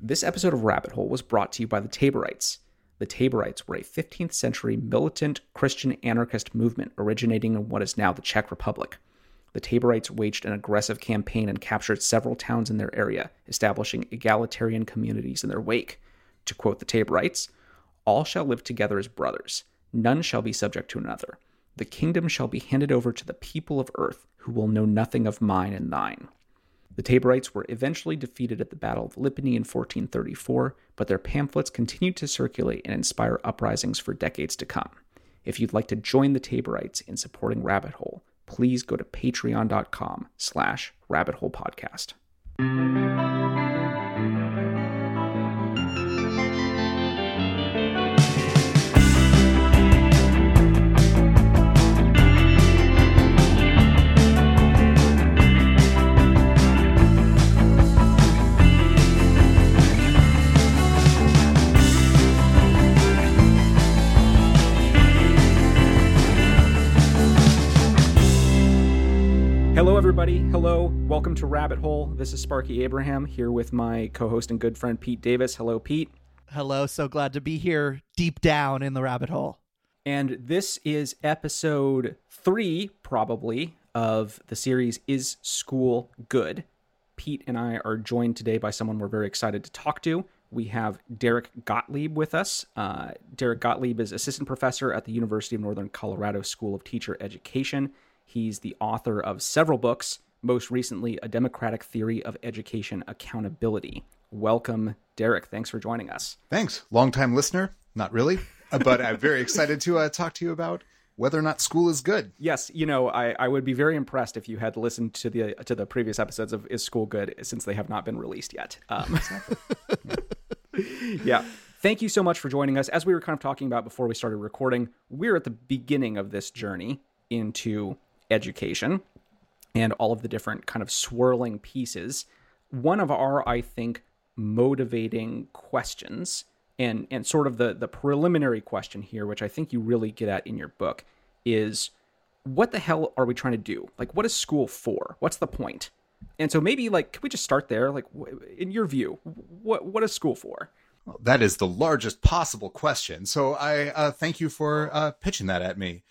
This episode of Rabbit Hole was brought to you by the Taborites. The Taborites were a 15th century militant Christian anarchist movement originating in what is now the Czech Republic. The Taborites waged an aggressive campaign and captured several towns in their area, establishing egalitarian communities in their wake. To quote the Taborites, all shall live together as brothers, none shall be subject to another. The kingdom shall be handed over to the people of earth, who will know nothing of mine and thine. The Taborites were eventually defeated at the Battle of Lipany in 1434, but their pamphlets continued to circulate and inspire uprisings for decades to come. If you'd like to join the Taborites in supporting Rabbit Hole, please go to patreon.com slash rabbit hole podcast. Everybody. Hello. Welcome to Rabbit Hole. This is Sparky Abraham here with my co host and good friend Pete Davis. Hello, Pete. Hello, so glad to be here deep down in the rabbit hole. And this is episode three, probably, of the series Is School Good? Pete and I are joined today by someone we're very excited to talk to. We have Derek Gottlieb with us. Uh, Derek Gottlieb is assistant professor at the University of Northern Colorado School of Teacher Education. He's the author of several books, most recently, A Democratic Theory of Education Accountability. Welcome, Derek. Thanks for joining us. Thanks. Long-time listener. Not really, uh, but I'm very excited to uh, talk to you about whether or not school is good. Yes, you know, I, I would be very impressed if you had listened to the to the previous episodes of Is School Good since they have not been released yet. Um, yeah. Thank you so much for joining us. As we were kind of talking about before we started recording, we're at the beginning of this journey into education and all of the different kind of swirling pieces. One of our, I think, motivating questions and and sort of the the preliminary question here, which I think you really get at in your book, is what the hell are we trying to do? Like, what is school for? What's the point? And so maybe like, can we just start there? Like, in your view, what what is school for? Well, that is the largest possible question. So I uh, thank you for uh, pitching that at me.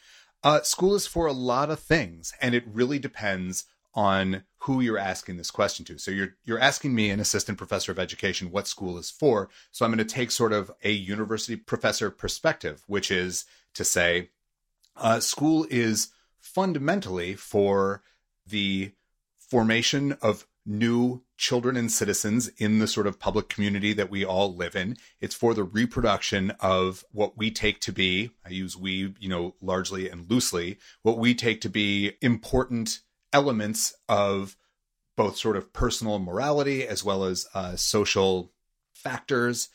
Uh, school is for a lot of things, and it really depends on who you're asking this question to. So you're you're asking me, an assistant professor of education, what school is for. So I'm going to take sort of a university professor perspective, which is to say, uh, school is fundamentally for the formation of new children and citizens in the sort of public community that we all live in. It's for the reproduction of what we take to be, I use we, you know, largely and loosely, what we take to be important elements of both sort of personal morality as well as uh, social factors.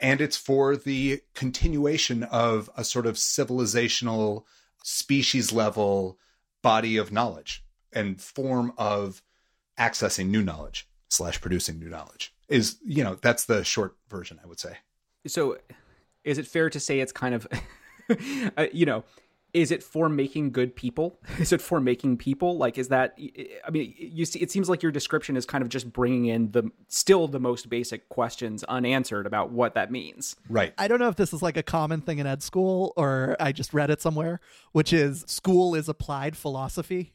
And it's for the continuation of a sort of civilizational, species level body of knowledge and form of accessing new knowledge slash producing new knowledge is you know that's the short version i would say. So is it fair to say it's kind of uh, you know is it for making good people? Is it for making people? Like is that i mean you see it seems like your description is kind of just bringing in the still the most basic questions unanswered about what that means. Right. I don't know if this is like a common thing in ed school or I just read it somewhere, which is school is applied philosophy.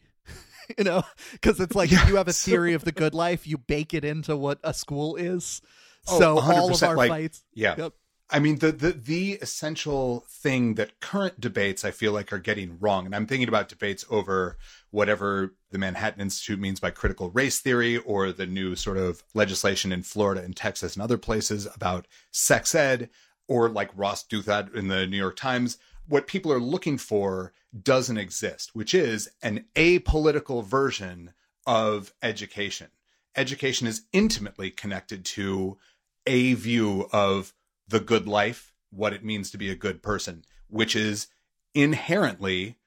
you know, because it's like if you have a so- theory of the good life, you bake it into what a school is. Oh, so all of our like- fights, yeah Yep. i mean the, the the essential thing that current debates i feel like are getting wrong and i'm thinking about debates over whatever the manhattan institute means by critical race theory or the new sort of legislation in florida and texas and other places about sex ed or like ross douthat in the new york times what people are looking for doesn't exist, which is an apolitical version of education. Education is intimately connected to a view of the good life, what it means to be a good person, which is inherently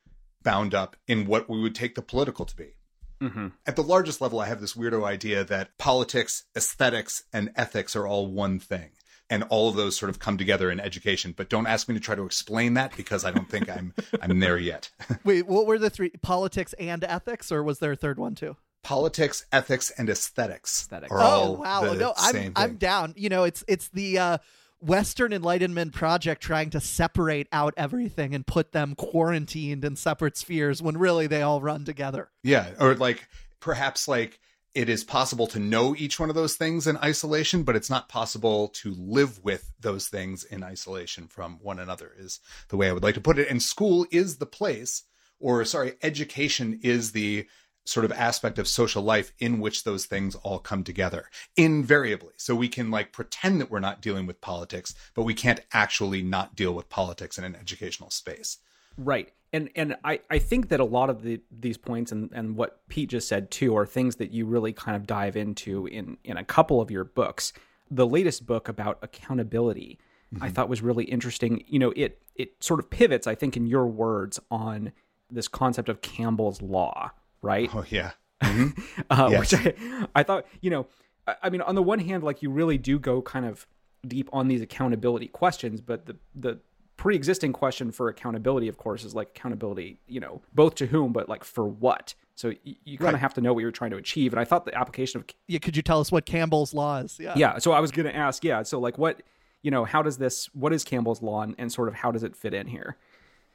bound up in what we would take the political to be. mm-hmm. At the largest level, I have this weirdo idea that politics, aesthetics, and ethics are all one thing. And all of those sort of come together in education. But don't ask me to try to explain that because I don't think I'm I'm there yet. Wait, what were the three? Politics and ethics, or was there a third one too? politics, ethics, and aesthetics. Aesthetics. are Oh all wow! the No, I'm same I'm down. You know, it's it's the uh, Western Enlightenment project trying to separate out everything and put them quarantined in separate spheres when really they all run together. Yeah, or like perhaps like it is possible to know each one of those things in isolation, but it's not possible to live with those things in isolation from one another, is the way I would like to put it. And school is the place, or sorry, education is the sort of aspect of social life in which those things all come together invariably. So we can like pretend that we're not dealing with politics, but we can't actually not deal with politics in an educational space. Right. And and I, I think that a lot of the these points and, and what Pete just said too are things that you really kind of dive into in, in a couple of your books. The latest book about accountability I thought was really interesting. You know, it it sort of pivots, I think, in your words, on this concept of Campbell's law, right? Oh yeah. uh, Yes. which I, I thought, you know, I, I mean, on the one hand, like you really do go kind of deep on these accountability questions, but the the pre-existing question for accountability, of course, is like accountability, you know, both to whom, but like for what. So you, you kind of Right. have to know what you're trying to achieve. And I thought the application of Yeah, could you tell us what Campbell's law is? Yeah. yeah. So I was going to ask, yeah. So like, what, you know, how does this? What is Campbell's law, and, and sort of how does it fit in here?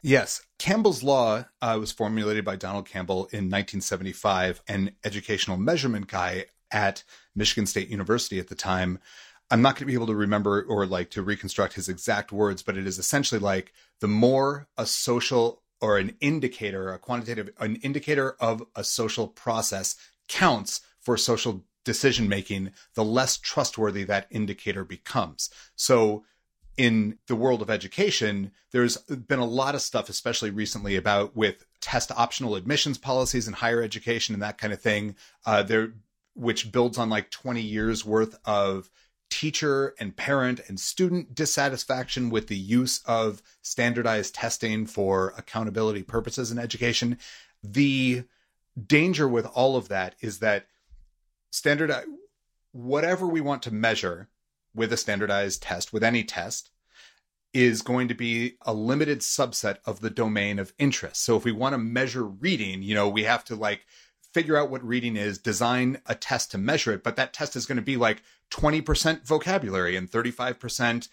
Yes. Campbell's Law uh, was formulated by Donald Campbell in 1975, an educational measurement guy at Michigan State University at the time. I'm not going to be able to remember or like to reconstruct his exact words, but it is essentially like the more a social or an indicator, a quantitative, an indicator of a social process counts for social decision making, the less trustworthy that indicator becomes. So in the world of education, there's been a lot of stuff, especially recently, about with test optional admissions policies in higher education and that kind of thing. Uh, there, which builds on like 20 years worth of teacher and parent and student dissatisfaction with the use of standardized testing for accountability purposes in education. The danger with all of that is that standard whatever we want to measure with a standardized test, with any test, is going to be a limited subset of the domain of interest. So if we want to measure reading, you know, we have to like figure out what reading is, design a test to measure it, but that test is going to be like 20% vocabulary and 35%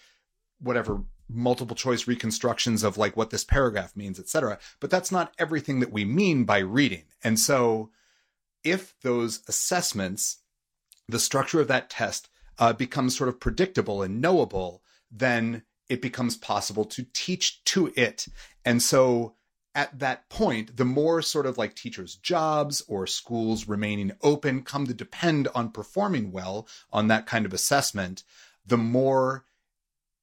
whatever multiple choice reconstructions of like what this paragraph means, etc. But that's not everything that we mean by reading. And so if those assessments, the structure of that test uh, becomes sort of predictable and knowable, then it becomes possible to teach to it. And so at that point, the more sort of like teachers' jobs or schools remaining open come to depend on performing well on that kind of assessment, the more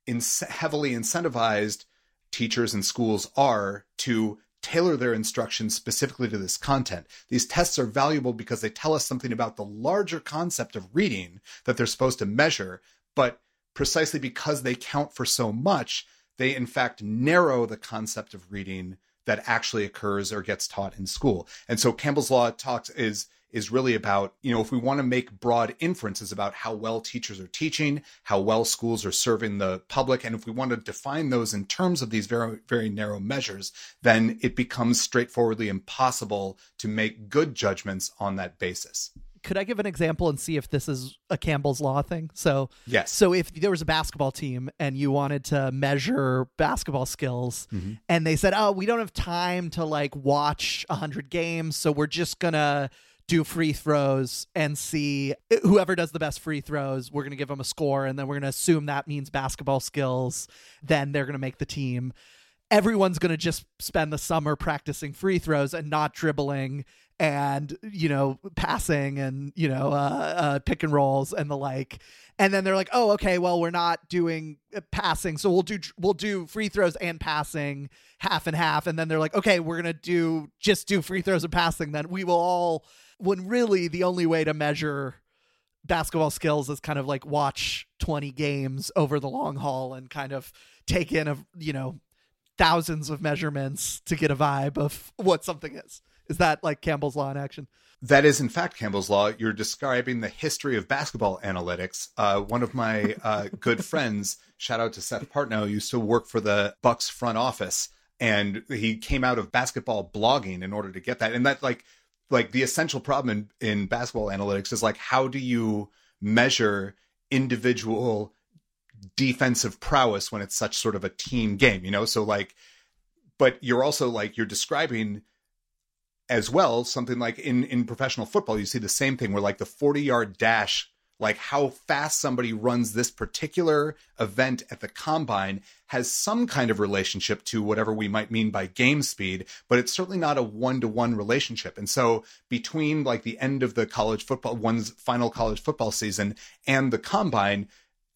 in- heavily incentivized teachers and schools are to tailor their instruction specifically to this content. These tests are valuable because they tell us something about the larger concept of reading that they're supposed to measure, but precisely because they count for so much, they in fact narrow the concept of reading that actually occurs or gets taught in school. And so Campbell's law talks is is really about, you know, if we want to make broad inferences about how well teachers are teaching, how well schools are serving the public, and if we want to define those in terms of these very, very narrow measures, then it becomes straightforwardly impossible to make good judgments on that basis. Could I give an example and see if this is a Campbell's law thing? So Yes. So if there was a basketball team and you wanted to measure basketball skills mm-hmm. and they said, "Oh, we don't have time to like watch 100 games, so we're just going to do free throws and see whoever does the best free throws, we're going to give them a score and then we're going to assume that means basketball skills, then they're going to make the team." Everyone's going to just spend the summer practicing free throws and not dribbling and you know passing and you know uh, uh pick and rolls and the like. And then they're like oh okay well we're not doing uh, passing so we'll do we'll do free throws and passing half and half. And then they're like okay we're gonna do just do free throws and passing then. We will all when really the only way to measure basketball skills is kind of like watch 20 games over the long haul and kind of take in a you know thousands of measurements to get a vibe of what something is is that like campbell's law in action That is, in fact, Campbell's Law. You're describing the history of basketball analytics. Uh, one of my uh, good friends, shout out to Seth Partnow, used to work for the Bucks front office, and he came out of basketball blogging in order to get that. And that, like, like the essential problem in, in basketball analytics is like how do you measure individual defensive prowess when it's such sort of a team game, you know? So like but you're also like you're describing as well something like in in professional football you see the same thing where like the 40 yard dash like how fast somebody runs this particular event at the combine has some kind of relationship to whatever we might mean by game speed, but it's certainly not a one to one relationship. And so between like the end of the college football, one's final college football season and the combine,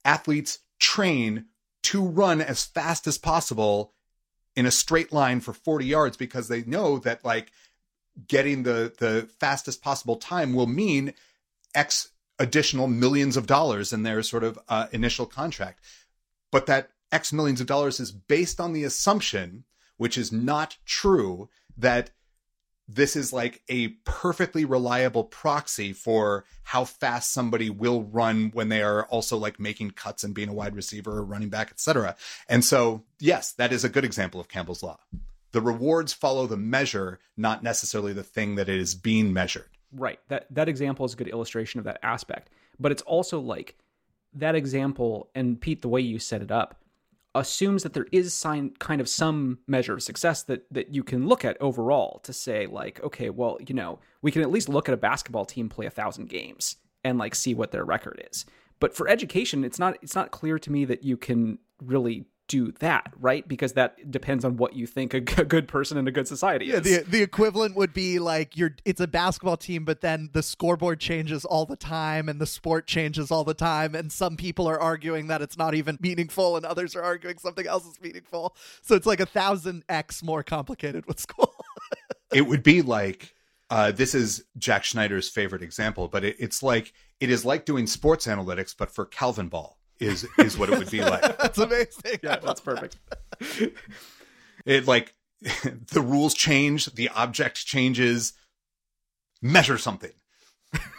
athletes train to run as fast as possible in a straight line for 40 yards because they know that like getting the the fastest possible time will mean x additional millions of dollars in their sort of uh, initial contract. But that X millions of dollars is based on the assumption, which is not true, that this is like a perfectly reliable proxy for how fast somebody will run when they are also like making cuts and being a wide receiver or running back, etc. And so, yes, that is a good example of Campbell's law. The rewards follow the measure, not necessarily the thing that it is being measured. Right. That that example is a good illustration of that aspect. But it's also like that example and Pete the way you set it up assumes that there is sign, kind of some measure of success that that you can look at overall to say like okay well you know we can at least look at a basketball team play a thousand games and like see what their record is but for education it's not it's not clear to me that you can really do that, right? Because that depends on what you think a good person in a good society yeah, is. The, the equivalent would be like you're it's a basketball team, but then the scoreboard changes all the time and the sport changes all the time. And some people are arguing that it's not even meaningful and others are arguing something else is meaningful. So it's like a thousand X more complicated with school. it would be like uh, this is Jack Schneider's favorite example, but it, it's like it is like doing sports analytics, but for Calvin ball is is what it would be like. that's amazing. Yeah, that's perfect. it like the rules change, the object changes. Measure something.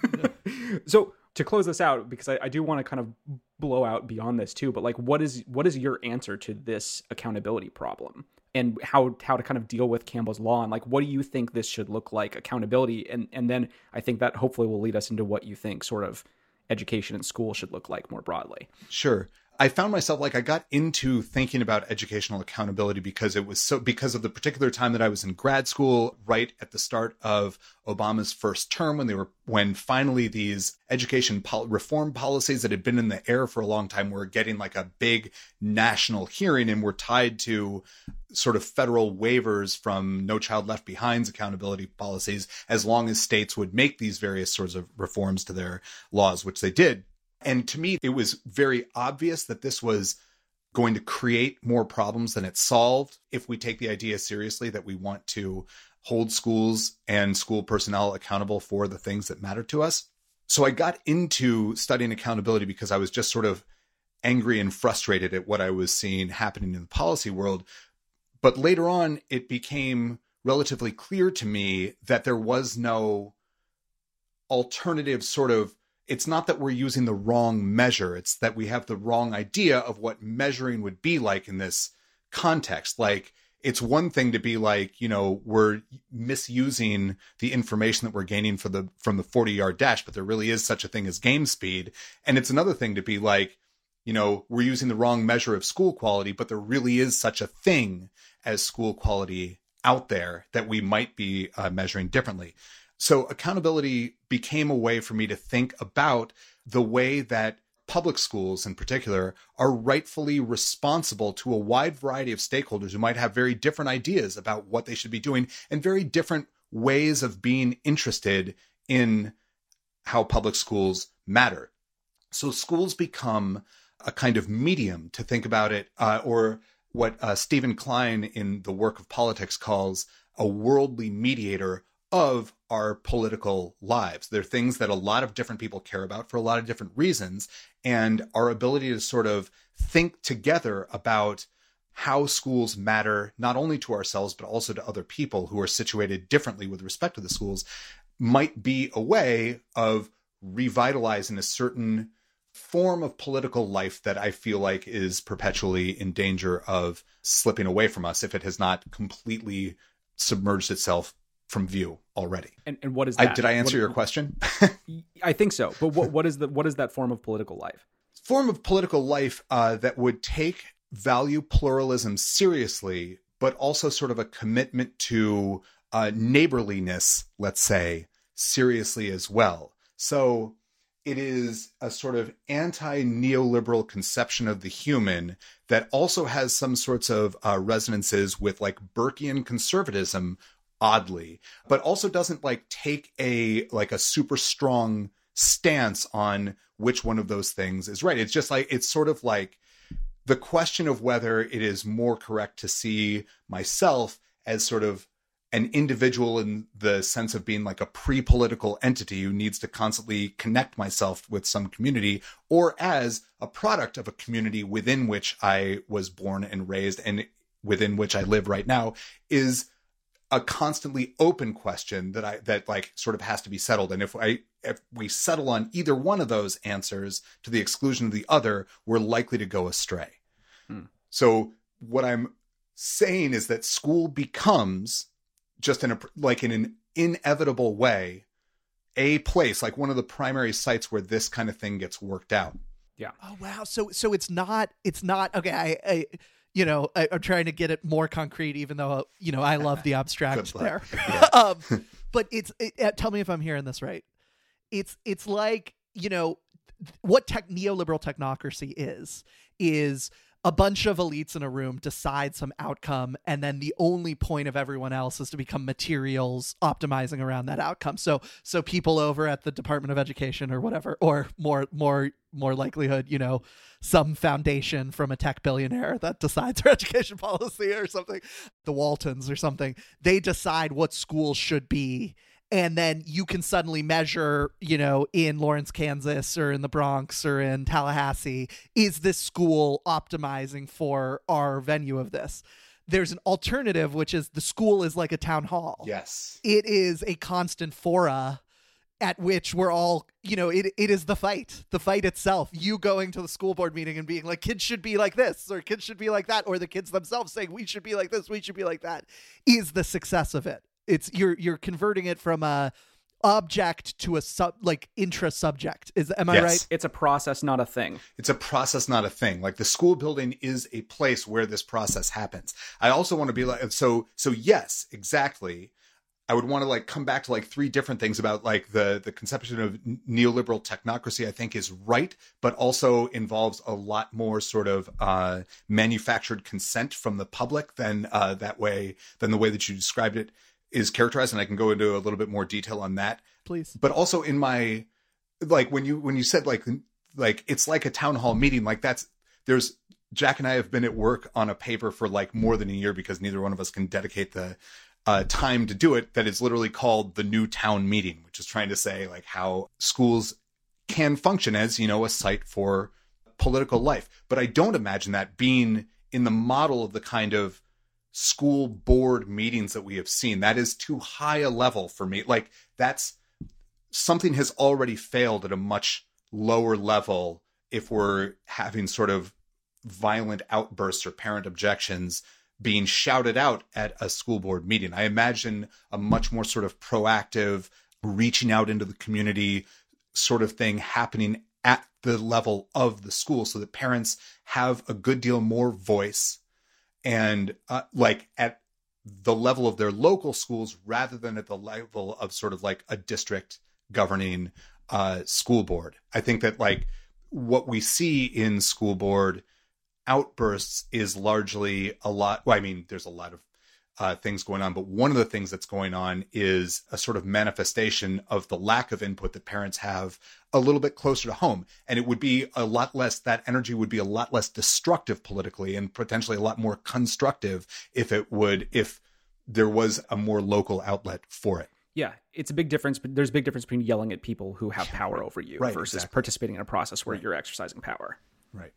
so to close this out, because I, I do want to kind of blow out beyond this too, but like, what is what is your answer to this accountability problem? and how how to kind of deal with Campbell's law and like what do you think this should look like accountability and and then I think that hopefully will lead us into what you think sort of education in school should look like more broadly. Sure. I found myself like I got into thinking about educational accountability because it was so because of the particular time that I was in grad school right at the start of Obama's first term when they were when finally these education pol- reform policies that had been in the air for a long time were getting like a big national hearing and were tied to sort of federal waivers from No Child Left Behind's accountability policies as long as states would make these various sorts of reforms to their laws, which they did. And to me, it was very obvious that this was going to create more problems than it solved if we take the idea seriously that we want to hold schools and school personnel accountable for the things that matter to us. So I got into studying accountability because I was just sort of angry and frustrated at what I was seeing happening in the policy world. But later on, it became relatively clear to me that there was no alternative sort of it's not that we're using the wrong measure it's that we have the wrong idea of what measuring would be like in this context. Like it's one thing to be like you know we're misusing the information that we're gaining for the from the 40 yard dash but there really is such a thing as game speed. And it's another thing to be like you know we're using the wrong measure of school quality but there really is such a thing as school quality out there that we might be uh, measuring differently so accountability became a way for me to think about the way that public schools in particular are rightfully responsible to a wide variety of stakeholders who might have very different ideas about what they should be doing and very different ways of being interested in how public schools matter. So schools become a kind of medium to think about it, uh, or what uh, Steven Klein in the work of politics calls a worldly mediator of our political lives. They're things that a lot of different people care about for a lot of different reasons. And our ability to sort of think together about how schools matter, not only to ourselves, but also to other people who are situated differently with respect to the schools, might be a way of revitalizing a certain form of political life that I feel like is perpetually in danger of slipping away from us if it has not completely submerged itself from view already. And, and what is I, that? did I answer What- your question? I think so. But what, what is the what is that form of political life? form of political life uh, that would take value pluralism seriously, but also sort of a commitment to uh, neighborliness, let's say, seriously as well. So it is a sort of anti neoliberal conception of the human that also has some sorts of uh, resonances with like Burkean conservatism, oddly, but also doesn't like take a like a super strong stance on which one of those things is right. It's just like it's sort of like the question of whether it is more correct to see myself as sort of an individual in the sense of being like a pre-political entity who needs to constantly connect myself with some community or as a product of a community within which I was born and raised and within which I live right now is a constantly open question that I that like sort of has to be settled. And if I if we settle on either one of those answers to the exclusion of the other, we're likely to go astray. Hmm. So what I'm saying is that school becomes just in a like in an inevitable way a place like one of the primary sites where this kind of thing gets worked out. Yeah. Oh wow. So so it's not it's not okay. I, I you know I, I'm trying to get it more concrete, even though you know I love the abstract there. luck. um, but it's it, uh, tell me if I'm hearing this right. It's it's like you know what tech neoliberal technocracy is is a bunch of elites in a room decide some outcome and then the only point of everyone else is to become materials optimizing around that outcome. So so people over at the department of education or whatever or more more more likelihood you know some foundation from a tech billionaire that decides our education policy or something the waltons or something they decide what schools should be and then you can suddenly measure, you know, in Lawrence, Kansas, or in the Bronx, or in Tallahassee, is this school optimizing for our venue of this? There's an alternative, which is the school is like a town hall. Yes. It is a constant fora at which we're all, you know, it, it is the fight, the fight itself. You going to the school board meeting and being like, kids should be like this, or kids should be like that, or the kids themselves saying, we should be like this, we should be like that, is the success of it. It's you're you're converting it from a object to a sub like intra subject. Is am I Yes. right? It's a process, not a thing. It's a process, not a thing. Like the school building is a place where this process happens. I also want to be like, so, so yes, exactly. I would want to like come back to like three different things about like the the conception of neoliberal technocracy. I think is right, but also involves a lot more sort of uh, manufactured consent from the public than uh, that way than the way that you described it is characterized. And I can go into a little bit more detail on that Please. but also in my like when you when you said like like it's like a town hall meeting like that's there's jack and i have been at work on a paper for like more than a year because neither one of us can dedicate the uh, time to do it that is literally called the new town meeting which is trying to say like how schools can function as you know a site for political life but i don't imagine that being in the model of the kind of school board meetings that we have seen that is too high a level for me like that's something has already failed at a much lower level if we're having sort of violent outbursts or parent objections being shouted out at a school board meeting. I imagine a much more sort of proactive, reaching out into the community sort of thing happening at the level of the school so that parents have a good deal more voice and uh, like at the level of their local schools rather than at the level of sort of like a district governing uh, school board. I think that like what we see in school board outbursts is largely a lot. Well, I mean, there's a lot of uh, things going on, but one of the things that's going on is a sort of manifestation of the lack of input that parents have a little bit closer to home. And it would be a lot less, that energy would be a lot less destructive politically and potentially a lot more constructive if it would, if there was a more local outlet for it. Yeah, it's a big difference. But there's a big difference between yelling at people who have power over you Right, versus exactly. participating in a process where you're exercising power. Right.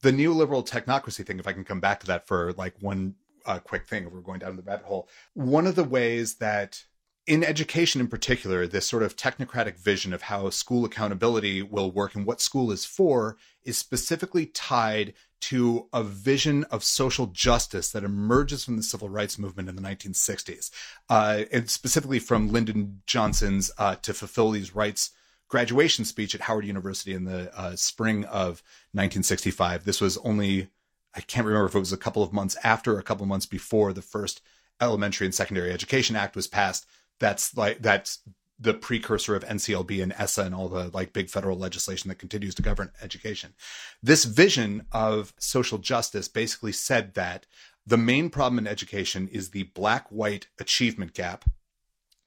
The neoliberal technocracy thing, if I can come back to that for like one uh, quick thing, if we're going down the rabbit hole, one of the ways that in education in particular, this sort of technocratic vision of how school accountability will work and what school is for is specifically tied to a vision of social justice that emerges from the civil rights movement in the 1960s, uh, and specifically from Lyndon Johnson's uh, To Fulfill These Rights graduation speech at Howard University in the uh, spring of 1965. This was only, I can't remember if it was a couple of months after or a couple of months before the first Elementary and Secondary Education Act was passed. That's like, that's the precursor of NCLB and ESSA and all the like big federal legislation that continues to govern education. This vision of social justice basically said that the main problem in education is the black white achievement gap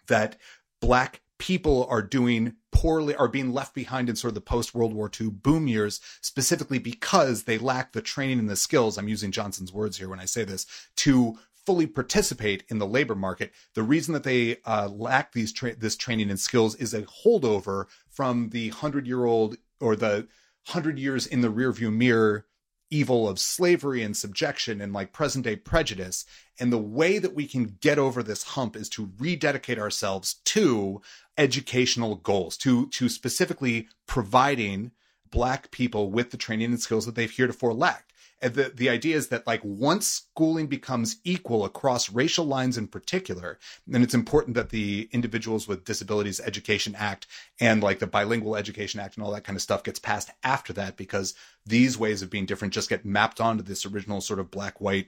that black people are doing poorly are being left behind in sort of the post World War II boom years, specifically because they lack the training and the skills. I'm using Johnson's words here when I say this to fully participate in the labor market. The reason that they uh, lack these tra- this training and skills is a holdover from the hundred year old or the hundred years in the rearview mirror evil of slavery and subjection and like present day prejudice. And the way that we can get over this hump is to rededicate ourselves to educational goals, to to specifically providing black people with the training and skills that they've heretofore lacked. And the, the idea is that like once schooling becomes equal across racial lines in particular, then it's important that the Individuals with Disabilities Education Act and like the Bilingual Education Act and all that kind of stuff gets passed after that because these ways of being different just get mapped onto this original sort of black white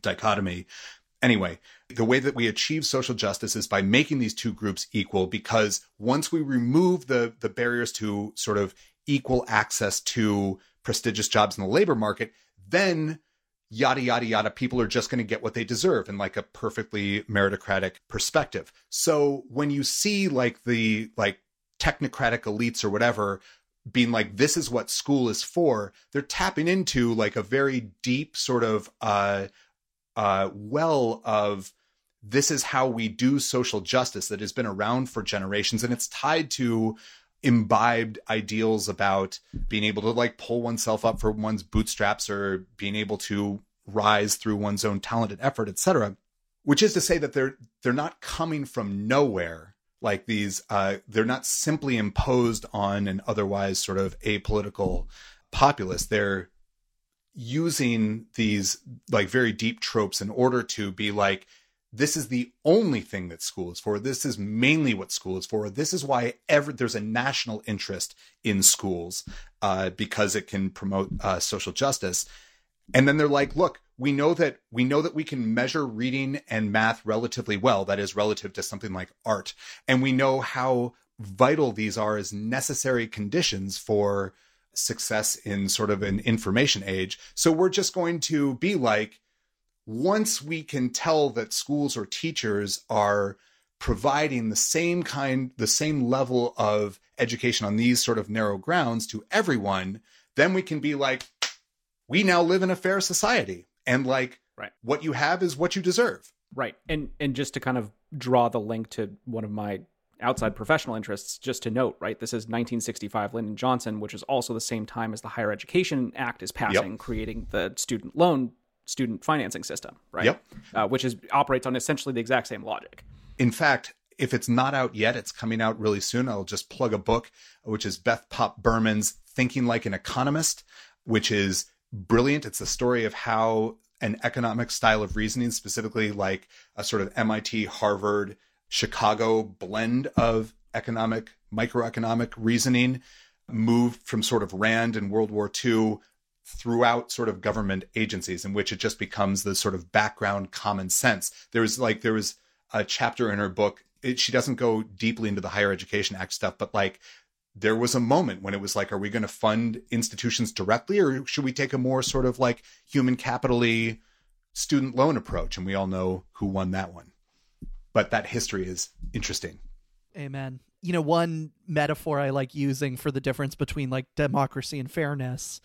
dichotomy. Anyway, the way that we achieve social justice is by making these two groups equal because once we remove the the barriers to sort of equal access to prestigious jobs in the labor market, then yada yada yada people are just going to get what they deserve in like a perfectly meritocratic perspective. So when you see like the like technocratic elites or whatever being like this is what school is for they're tapping into like a very deep sort of uh uh well of this is how we do social justice that has been around for generations and it's tied to imbibed ideals about being able to like pull oneself up for one's bootstraps or being able to rise through one's own talent and effort, etc. Which is to say that they're they're not coming from nowhere like these uh, they're not simply imposed on an otherwise sort of apolitical populace. They're using these like very deep tropes in order to be like this is the only thing that school is for. This is mainly what school is for. This is why ever there's a national interest in schools uh, because it can promote uh, social justice. And then they're like, look, we know that we know that we can measure reading and math relatively well. That is relative to something like art, and we know how vital these are as necessary conditions for success in sort of an information age. So we're just going to be like once we can tell that schools or teachers are providing the same kind, the same level of education on these sort of narrow grounds to everyone, then we can be like, we now live in a fair society. And like, right. what you have is what you deserve. Right. And and just to kind of draw the link to one of my outside professional interests, just to note, right, this is 1965 Lyndon Johnson, which is also the same time as the Higher Education Act is passing, yep. creating the student loan student financing system, right? Yep. Uh, which is operates on essentially the exact same logic. In fact, if it's not out yet, it's coming out really soon. I'll just plug a book, which is Beth Popp Berman's Thinking Like an Economist, which is brilliant. It's the story of how an economic style of reasoning, specifically like a sort of MIT, Harvard, Chicago blend of economic, microeconomic reasoning, moved from sort of Rand in World War II throughout sort of government agencies in which it just becomes the sort of background common sense. There was like there was a chapter in her book. It, she doesn't go deeply into the Higher Education Act stuff, but like there was a moment when it was like, are we going to fund institutions directly, or should we take a more sort of like human capitally student loan approach? And we all know who won that one. But that history is interesting. Amen. You know, one metaphor I like using for the difference between like democracy and fairness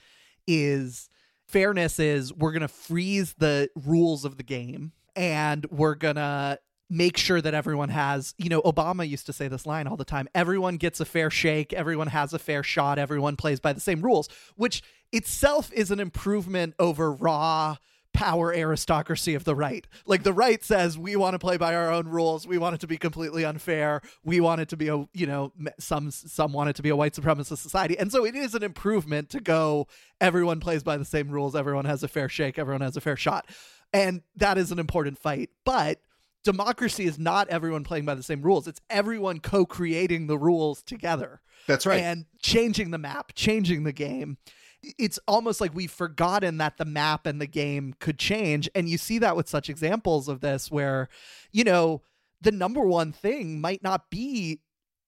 is fairness is we're going to freeze the rules of the game and we're going to make sure that everyone has, you know, Obama used to say this line all the time everyone gets a fair shake, everyone has a fair shot, everyone plays by the same rules, which itself is an improvement over raw power aristocracy of the right. Like the right says we want to play by our own rules. We want it to be completely unfair. We want it to be a, you know, some some want it to be a white supremacist society. And so it is an improvement to go everyone plays by the same rules, everyone has a fair shake, everyone has a fair shot. And that is an important fight. But democracy is not everyone playing by the same rules. It's everyone co-creating the rules together. That's right. And changing the map, changing the game it's almost like we've forgotten that the map and the game could change. And you see that with such examples of this where, you know, the number one thing might not be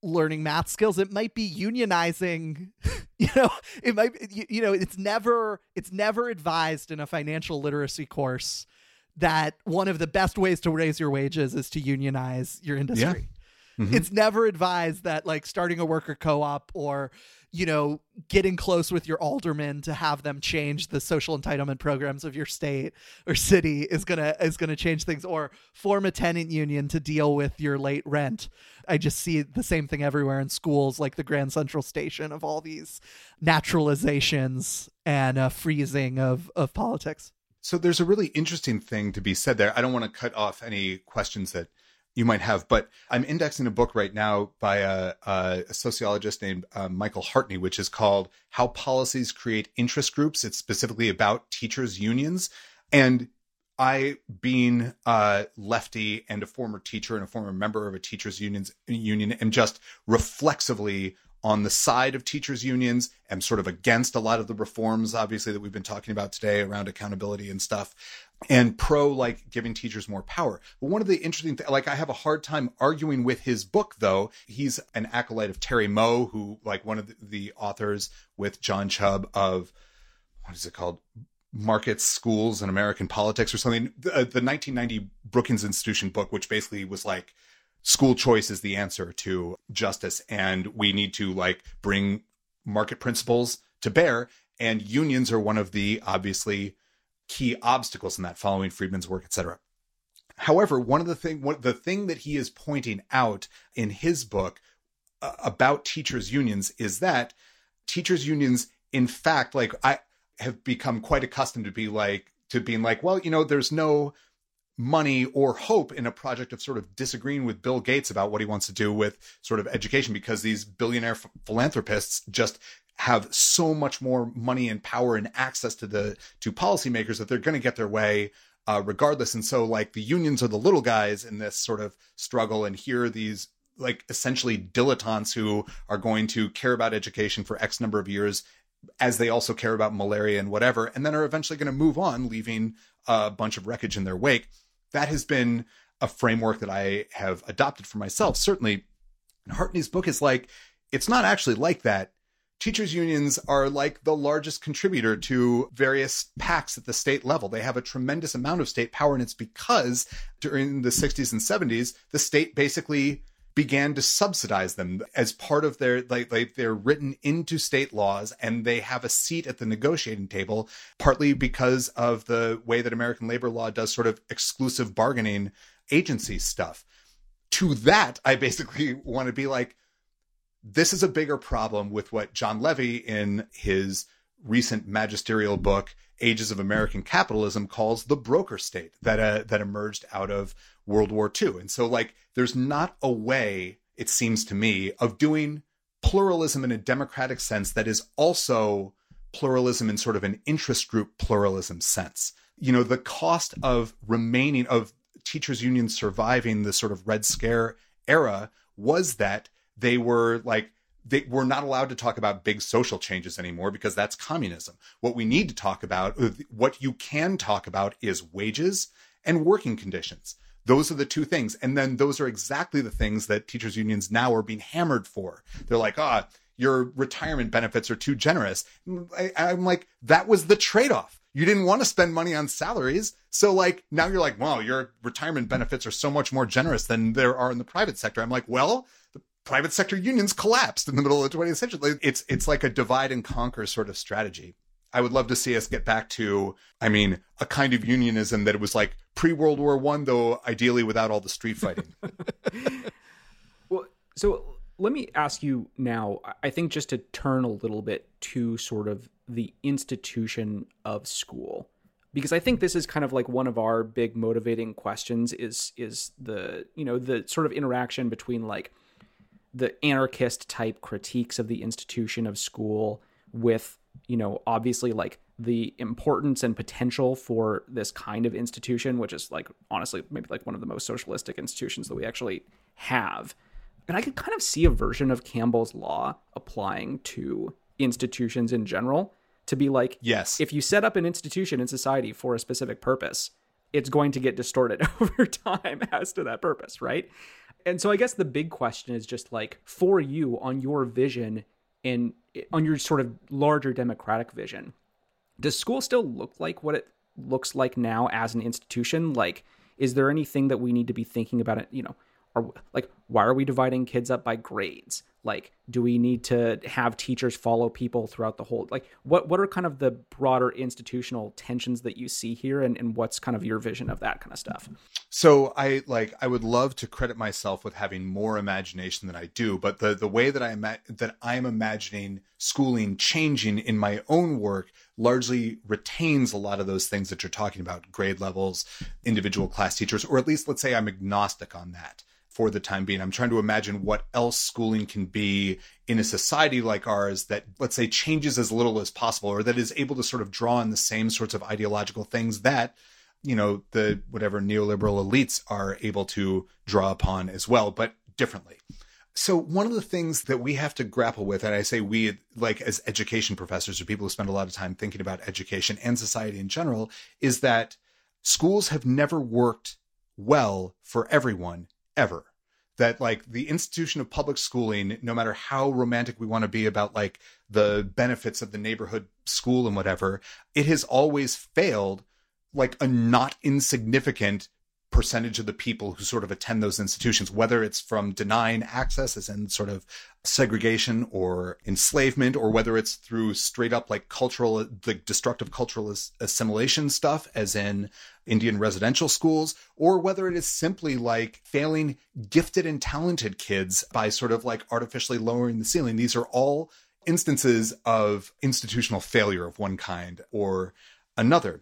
learning math skills it might be unionizing you know it might you, you know it's never it's never advised in a financial literacy course that one of the best ways to raise your wages is to unionize your industry yeah. mm-hmm. it's never advised that like starting a worker co-op or you know, getting close with your aldermen to have them change the social entitlement programs of your state or city is gonna is gonna change things, or form a tenant union to deal with your late rent. I just see the same thing everywhere in schools, like the Grand Central Station of all these naturalizations and freezing of of politics. So there's a really interesting thing to be said there. I don't want to cut off any questions that you might have. But I'm indexing a book right now by a, a sociologist named uh, Michael Hartney, which is called How Policies Create Interest Groups. It's specifically about teachers' unions. And I, being a lefty and a former teacher and a former member of a teachers' unions union, am just reflexively on the side of teachers unions am sort of against a lot of the reforms obviously that we've been talking about today around accountability and stuff and pro like giving teachers more power. But one of the interesting things, like I have a hard time arguing with his book though. He's an acolyte of Terry Moe, who like one of the, the authors with John Chubb of what is it called? Markets, Schools, and American Politics or something. The, uh, the 1990 Brookings Institution book, which basically was like school choice is the answer to justice. And we need to like bring market principles to bear. And unions are one of the obviously key obstacles in that following Friedman's work, etc. However, one of the thing, what the thing that he is pointing out in his book uh, about teachers unions is that teachers unions, in fact, like I have become quite accustomed to be like to being like, well, you know, there's no money or hope in a project of sort of disagreeing with Bill Gates about what he wants to do with sort of education because these billionaire philanthropists just have so much more money and power and access to the to policymakers that they're going to get their way uh, regardless. And so, like the unions are the little guys in this sort of struggle, and here are these like essentially dilettantes who are going to care about education for X number of years, as they also care about malaria and whatever, and then are eventually going to move on, leaving a bunch of wreckage in their wake. That has been a framework that I have adopted for myself. Certainly, And Hartney's book is like it's not actually like that teachers unions are like the largest contributor to various PACs at the state level. They have a tremendous amount of state power, and it's because during the 60s and 70s, the state basically began to subsidize them as part of their like, like they're written into state laws and they have a seat at the negotiating table partly because of the way that American labor law does sort of exclusive bargaining agency stuff to that I basically want to be like this is a bigger problem with what John Levy in his recent magisterial book Ages of American Capitalism calls the broker state that uh, that emerged out of World War II. And so like there's not a way it seems to me of doing pluralism in a democratic sense that is also pluralism in sort of an interest group pluralism sense. You know, the cost of remaining of teachers unions surviving the sort of red scare era was that they were like they were not allowed to talk about big social changes anymore because that's communism. What we need to talk about, uh, what you can talk about is wages and working conditions. Those are the two things. And then those are exactly the things that teachers unions now are being hammered for. They're like, ah, oh, your retirement benefits are too generous. I, I'm like, that was the trade off. You didn't want to spend money on salaries. So like now you're like, wow, your retirement benefits are so much more generous than there are in the private sector. I'm like, well, private sector unions collapsed in the middle of the 20th century. It's it's like a divide and conquer sort of strategy. I would love to see us get back to, I mean, a kind of unionism that it was like pre World War One, though ideally without all the street fighting. well, so let me ask you now. I think just to turn a little bit to sort of the institution of school. because I think this is kind of like one of our big motivating questions is is the you know the sort of interaction between like the anarchist type critiques of the institution of school with you know obviously like the importance and potential for this kind of institution which is like honestly maybe like one of the most socialistic institutions that we actually have. And i could kind of see a version of campbell's law applying to institutions in general to be like yes. if you set up an institution in society for a specific purpose it's going to get distorted over time as to that purpose right and so i guess the big question is just like for you on your vision and on your sort of larger democratic vision does school still look like what it looks like now as an institution? Like is there anything that we need to be thinking about it? You know are like why are we dividing kids up by grades? Like do we need to have teachers follow people throughout the whole like what what are kind of the broader institutional tensions that you see here and, and what's kind of your vision of that kind of stuff? So i like i would love to credit myself with having more imagination than i do but the the way that i ima- that i'm imagining schooling changing in my own work largely retains a lot of those things that you're talking about grade levels individual class teachers or at least let's say i'm agnostic on that for the time being. I'm trying to imagine what else schooling can be in a society like ours that, let's say, changes as little as possible or that is able to sort of draw on the same sorts of ideological things that, you know, the whatever neoliberal elites are able to draw upon as well, but differently. So one of the things that we have to grapple with, and I say we like as education professors or people who spend a lot of time thinking about education and society in general, is that schools have never worked well for everyone ever that like the institution of public schooling no matter how romantic we want to be about like the benefits of the neighborhood school and whatever it has always failed like a not insignificant percentage of the people who sort of attend those institutions, whether it's from denying access as in sort of segregation or enslavement, or whether it's through straight up like cultural, like destructive cultural assimilation stuff, as in Indian residential schools, or whether it is simply like failing gifted and talented kids by sort of like artificially lowering the ceiling. These are all instances of institutional failure of one kind or another.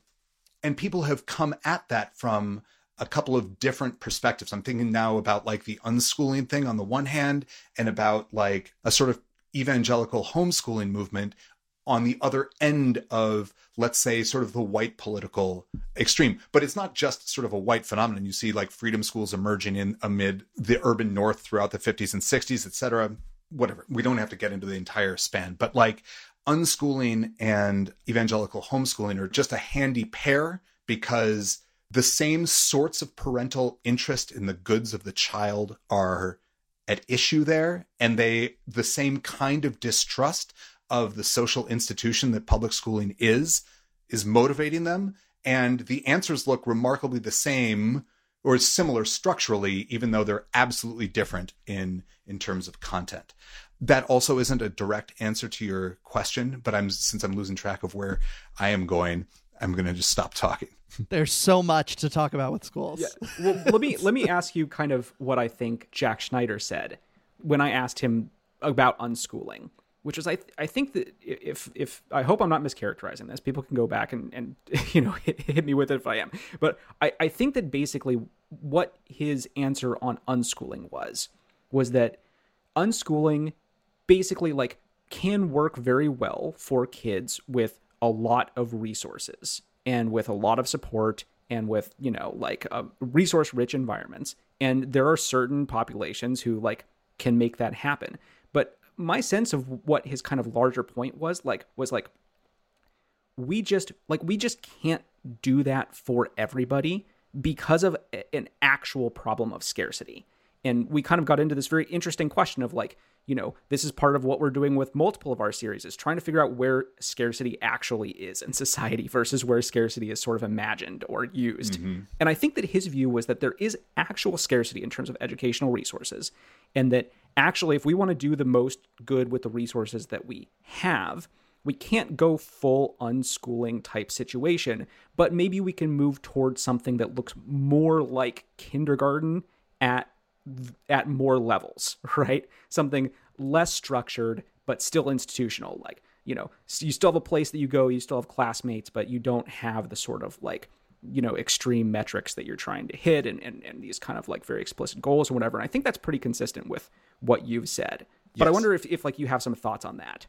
And people have come at that from a couple of different perspectives. I'm thinking now about like the unschooling thing on the one hand and about like a sort of evangelical homeschooling movement on the other end of let's say sort of the white political extreme. But it's not just sort of a white phenomenon. You see like freedom schools emerging in amid the urban north throughout the 50s and 60s etc whatever. We don't have to get into the entire span. But like unschooling and evangelical homeschooling are just a handy pair because the same sorts of parental interest in the goods of the child are at issue there and they the same kind of distrust of the social institution that public schooling is is motivating them and the answers look remarkably the same or similar structurally even though they're absolutely different in in terms of content. That also isn't a direct answer to your question but i'm since i'm losing track of where i am going i'm going to just stop talking there's so much to talk about with schools. Yeah. Well, let me let me ask you kind of what I think Jack Schneider said when I asked him about unschooling, which was I th- I think that if if I hope I'm not mischaracterizing this, people can go back and and you know hit, hit me with it if I am, but I I think that basically what his answer on unschooling was was that unschooling basically like can work very well for kids with a lot of resources and with a lot of support and with you know like uh, resource rich environments. And there are certain populations who like can make that happen. But my sense of what his kind of larger point was like was like we just like we just can't do that for everybody because of an actual problem of scarcity and we kind of got into this very interesting question of like you know, this is part of what we're doing with multiple of our series is trying to figure out where scarcity actually is in society versus where scarcity is sort of imagined or used. Mm-hmm. And I think that his view was that there is actual scarcity in terms of educational resources and that actually if we want to do the most good with the resources that we have, we can't go full unschooling type situation, but maybe we can move towards something that looks more like kindergarten at at more levels, right? Something less structured but still institutional, like you know, you still have a place that you go, you still have classmates, but you don't have the sort of like, you know, extreme metrics that you're trying to hit and, and, and these kind of like very explicit goals or whatever. And I think that's pretty consistent with what you've said. But. I wonder if, if like you have some thoughts on that.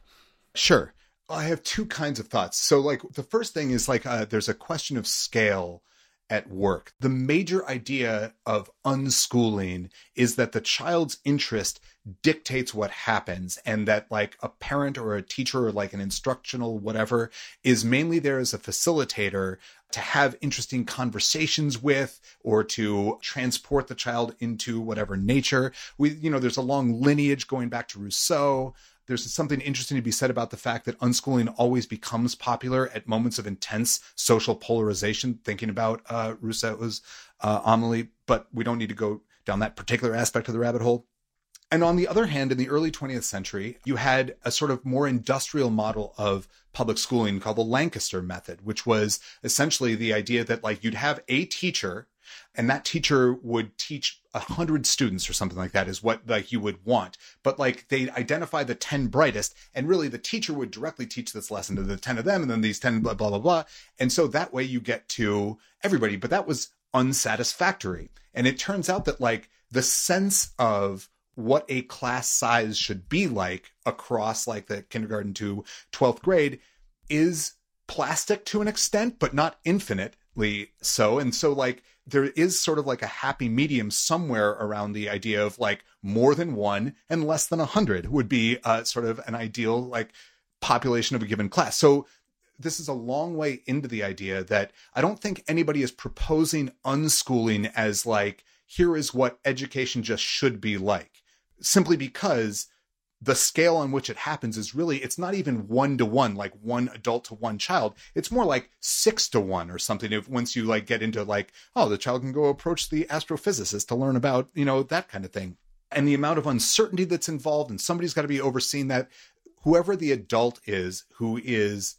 Sure. I have two kinds of thoughts. So, like, the first thing is like, uh, there's a question of scale at work. The major idea of unschooling is that the child's interest dictates what happens and that like a parent or a teacher or like an instructional whatever is mainly there as a facilitator to have interesting conversations with or to transport the child into whatever nature we you know there's a long lineage going back to Rousseau there's something interesting to be said about the fact that unschooling always becomes popular at moments of intense social polarization, thinking about uh, Rousseau's uh, Emile, but we don't need to go down that particular aspect of the rabbit hole. And on the other hand, in the early 20th century, you had a sort of more industrial model of public schooling called the Lancaster method, which was essentially the idea that like you'd have a teacher and that teacher would teach a hundred students or something like that is what like you would want. But like they'd identify the 10 brightest and really the teacher would directly teach this lesson to the 10 of them and then these 10 blah blah blah. Blah and so that way you get to everybody. But that was unsatisfactory. And it turns out that like the sense of what a class size should be like across like the kindergarten to 12th grade is plastic to an extent but not infinitely so. And so like there is sort of like a happy medium somewhere around the idea of like more than one and less than a hundred would be uh, sort of an ideal like population of a given class. So this is a long way into the idea that I don't think anybody is proposing unschooling as like here is what education just should be like, simply because the scale on which it happens is really it's not even one to one like one adult to one child. It's more like six to one or something if once you like get into like oh the child can go approach the astrophysicist to learn about you know that kind of thing. And the amount of uncertainty that's involved and somebody's got to be overseeing that whoever the adult is who is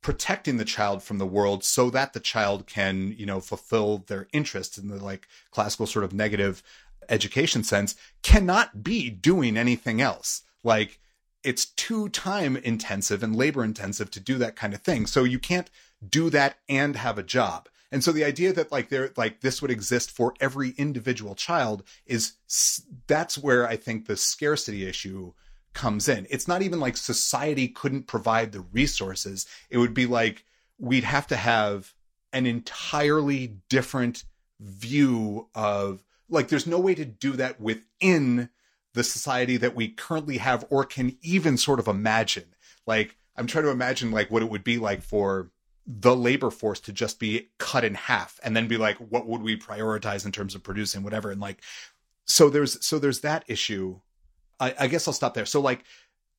protecting the child from the world so that the child can you know fulfill their interests in the like classical sort of negative education sense cannot be doing anything else like it's too time intensive and labor intensive to do that kind of thing. So you can't do that and have a job. And so the idea that like there like this would exist for every individual child is that's where I think the scarcity issue comes in. It's not even like society couldn't provide the resources. It would be like we'd have to have an entirely different view of like there's no way to do that within the society that we currently have or can even sort of imagine. Like, I'm trying to imagine like what it would be like for the labor force to just be cut in half and then be like, what would we prioritize in terms of producing whatever? And like, so there's, so there's that issue. I, I guess I'll stop there. So like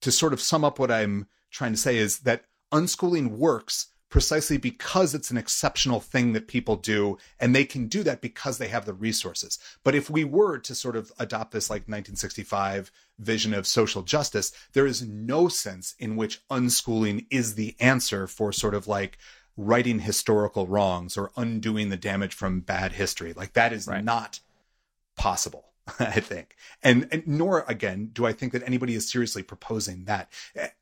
to sort of sum up what I'm trying to say is that unschooling works precisely because it's an exceptional thing that people do and they can do that because they have the resources. But if we were to sort of adopt this like 1965 vision of social justice there is no sense in which unschooling is the answer for sort of like righting historical wrongs or undoing the damage from bad history. Like that is right. not possible I think. And, and, nor again do I think that anybody is seriously proposing that.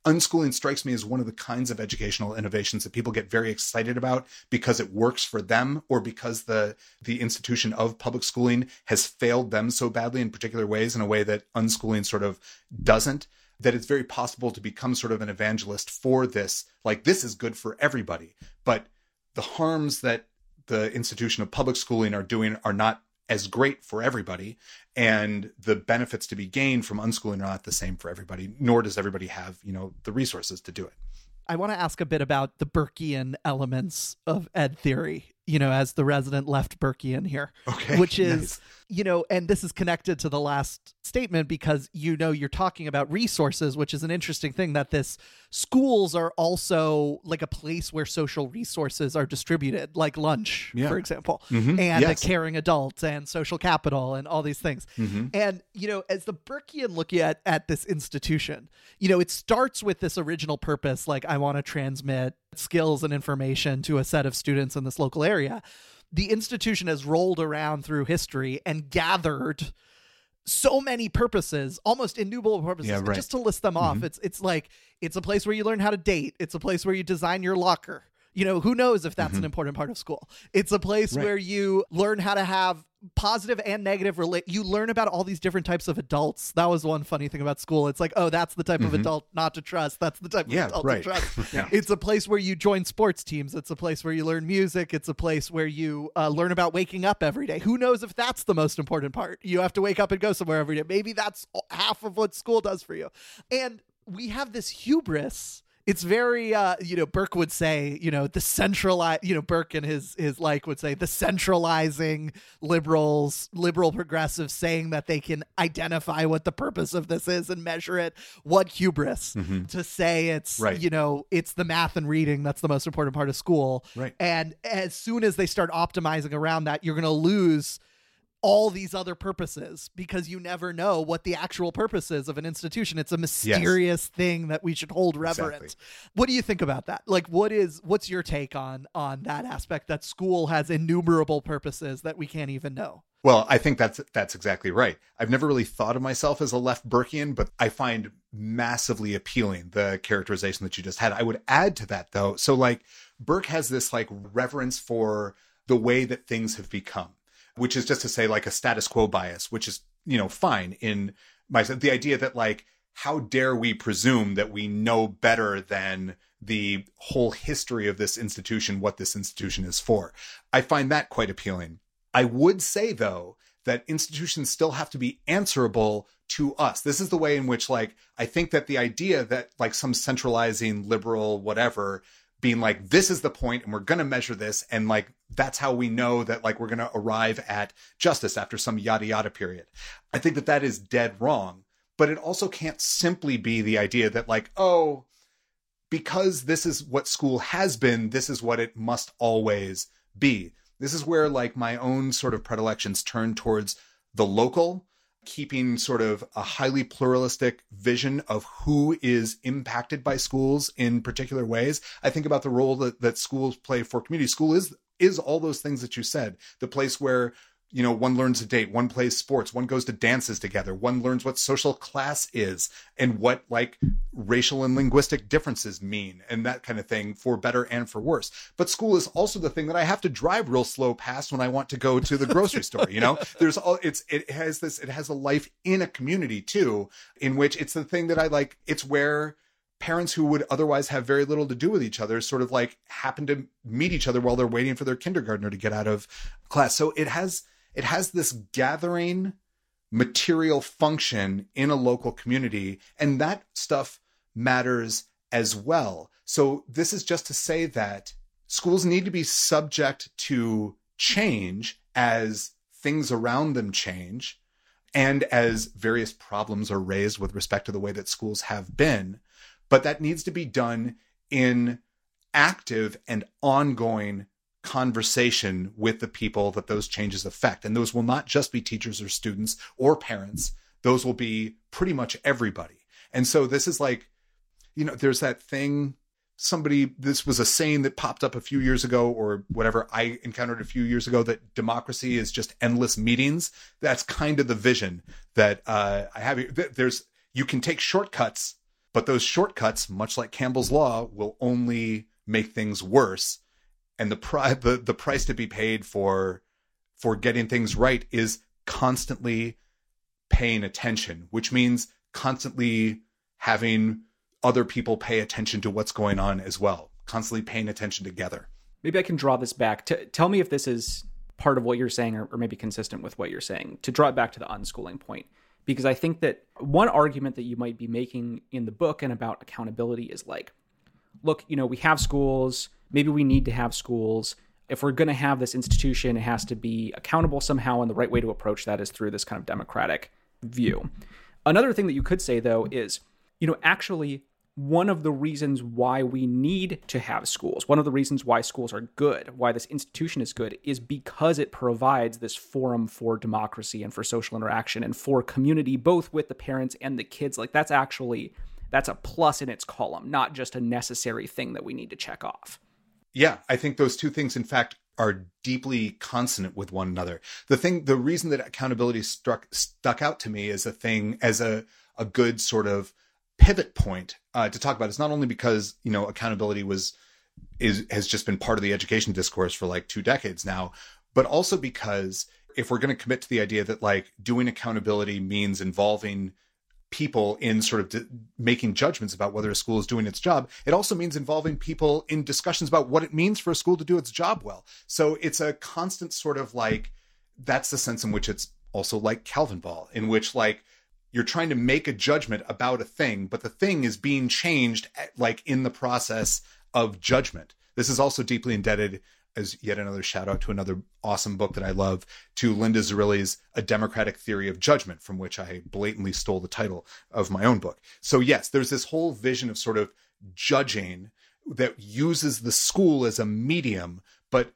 Unschooling strikes me as one of the kinds of educational innovations that people get very excited about because it works for them or because the the institution of public schooling has failed them so badly in particular ways in a way that unschooling sort of doesn't that it's very possible to become sort of an evangelist for this like this is good for everybody but the harms that the institution of public schooling are doing are not as great for everybody and the benefits to be gained from unschooling are not the same for everybody nor does everybody have you know the resources to do it. I want to ask a bit about the burkean elements of ed theory you know as the resident left burkean here okay which is nice you know, and this is connected to the last statement because you know you're talking about resources, which is an interesting thing that this schools are also like a place where social resources are distributed, like lunch, yeah. for example, mm-hmm. and yes. a caring adult and social capital and all these things. Mm-hmm. And you know, as the Burkean look at at this institution, you know, it starts with this original purpose, like I want to transmit skills and information to a set of students in this local area the institution has rolled around through history and gathered so many purposes, almost innumerable purposes. Yeah, right. Just to list them off, Mhm. it's it's like it's a place where you learn how to date. It's a place where you design your locker. You know, who knows if that's an important part of school? It's a place Mm-hmm. Right. where you learn how to have positive and negative relate. You learn about all these different types of adults. That was one funny thing about school. It's like, oh, that's the type of adult not to trust. That's the type Mm-hmm. Yeah, of adult right. to trust. Yeah. It's a place where you join sports teams. It's a place where you learn music. It's a place where you uh, learn about waking up every day. Who knows if that's the most important part? You have to wake up and go somewhere every day. Maybe that's half of what school does for you. And we have this hubris. It's very, uh, you know, Burke would say, you know, the centralize, you know, Burke and his his like would say the centralizing liberals, liberal progressives saying that they can identify what the purpose of this is and measure it. What hubris to say it's, Right. you know, it's the math and reading that's the most important part of school. Right. And as soon as they start optimizing around that, you're going to lose all these other purposes because you never know what the actual purpose is of an institution. It's a mysterious thing that we should hold reverent. Exactly. What do you think about that? Like what is what's your take on on that aspect that school has innumerable purposes that we can't even know? Well, I think that's that's exactly right. I've never really thought of myself as a left Burkean, but I find massively appealing the characterization that you just had. I would add to that though. So like Burke has this like reverence for the way that things have become, which is just to say like a status quo bias, which is, you know, fine in my the idea that like how dare we presume that we know better than the whole history of this institution, what this institution is for. I find that quite appealing. I would say though that institutions still have to be answerable to us. This is the way in which like I think that the idea that like some centralizing liberal whatever being like this is the point and we're going to measure this and like that's how we know that like we're going to arrive at justice after some yada yada period. I think that that is dead wrong, but it also can't simply be the idea that like oh because this is what school has been, this is what it must always be. This is where like my own sort of predilections turn towards the local, keeping sort of a highly pluralistic vision of who is impacted by schools in particular ways. I think about the role that, that schools play for community. School is is all those things that you said. The place where you know, one learns to date, one plays sports, one goes to dances together, one learns what social class is and what like racial and linguistic differences mean and that kind of thing for better and for worse. But school is also the thing that I have to drive real slow past when I want to go to the grocery store, you know? There's all it's it has this it has a life in a community too in which it's the thing that I like it's where parents who would otherwise have very little to do with each other sort of like happen to meet each other while they're waiting for their kindergartner to get out of class. So it has it has this gathering material function in a local community and that stuff matters as well. So this is just to say that schools need to be subject to change as things around them change and as various problems are raised with respect to the way that schools have been. But that needs to be done in active and ongoing conversation with the people that those changes affect. And those will not just be teachers or students or parents, those will be pretty much everybody. And so this is like, you know, there's that thing. Somebody, this was a saying that popped up a few years ago, or whatever I encountered a few years ago that democracy is just endless meetings. That's kind of the vision that uh, I have. here. There's, you can take shortcuts, but those shortcuts, much like Campbell's Law, will only make things worse and the pri- the the price to be paid for for getting things right is constantly paying attention, which means constantly having other people pay attention to what's going on as well, constantly paying attention together. Maybe I can draw this back. To, tell me if this is part of what you're saying or, or maybe consistent with what you're saying to draw it back to the unschooling point. Because I think that one argument that you might be making in the book and about accountability is like, look, you know, we have schools, maybe we need to have schools. If we're going to have this institution, it has to be accountable somehow. And the right way to approach that is through this kind of democratic view. Another thing that you could say, though, is, you know, actually, one of the reasons why we need to have schools, one of the reasons why schools are good, why this institution is good, is because it provides this forum for democracy and for social interaction and for community, both with the parents and the kids. Like, that's actually that's a plus in its column, not just a necessary thing that we need to check off. Yeah, I think those two things, in fact, are deeply consonant with one another. The thing, the reason that accountability struck stuck out to me as a thing, as a a good sort of pivot point uh, to talk about is not only because you know accountability was is has just been part of the education discourse for like two decades now, but also because if we're going to commit to the idea that like doing accountability means involving people in sort of making judgments about whether a school is doing its job. It also means involving people in discussions about what it means for a school to do its job well. So it's a constant sort of like that's the sense in which it's also like Calvinball, in which like you're trying to make a judgment about a thing, but the thing is being changed at, like in the process of judgment. This is also deeply indebted as yet another shout out to another awesome book that I love, to Linda Zerilli's A Democratic Theory of Judgment, from which I blatantly stole the title of my own book. So, yes, there's this whole vision of sort of judging that uses the school as a medium, but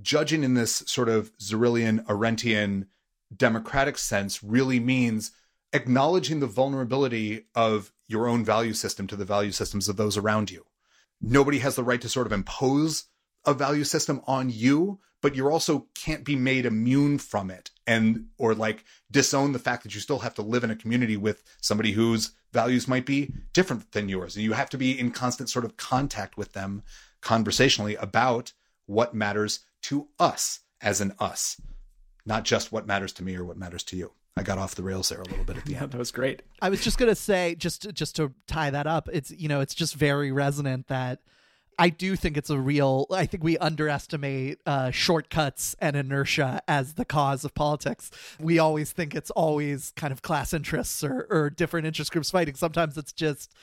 judging in this sort of Zerillian, Arendtian, democratic sense really means acknowledging the vulnerability of your own value system to the value systems of those around you. Nobody has the right to sort of impose a value system on you, but you're also can't be made immune from it and or like disown the fact that you still have to live in a community with somebody whose values might be different than yours and you have to be in constant sort of contact with them conversationally about what matters to us as an us not just what matters to me or what matters to you I got off the rails there a little bit at the end. That was great. I was just gonna say, just just to tie that up, it's you know, it's just very resonant that I do think it's a real. I think we underestimate uh, shortcuts and inertia as the cause of politics. We always think it's always kind of class interests or, or different interest groups fighting. Sometimes it's just,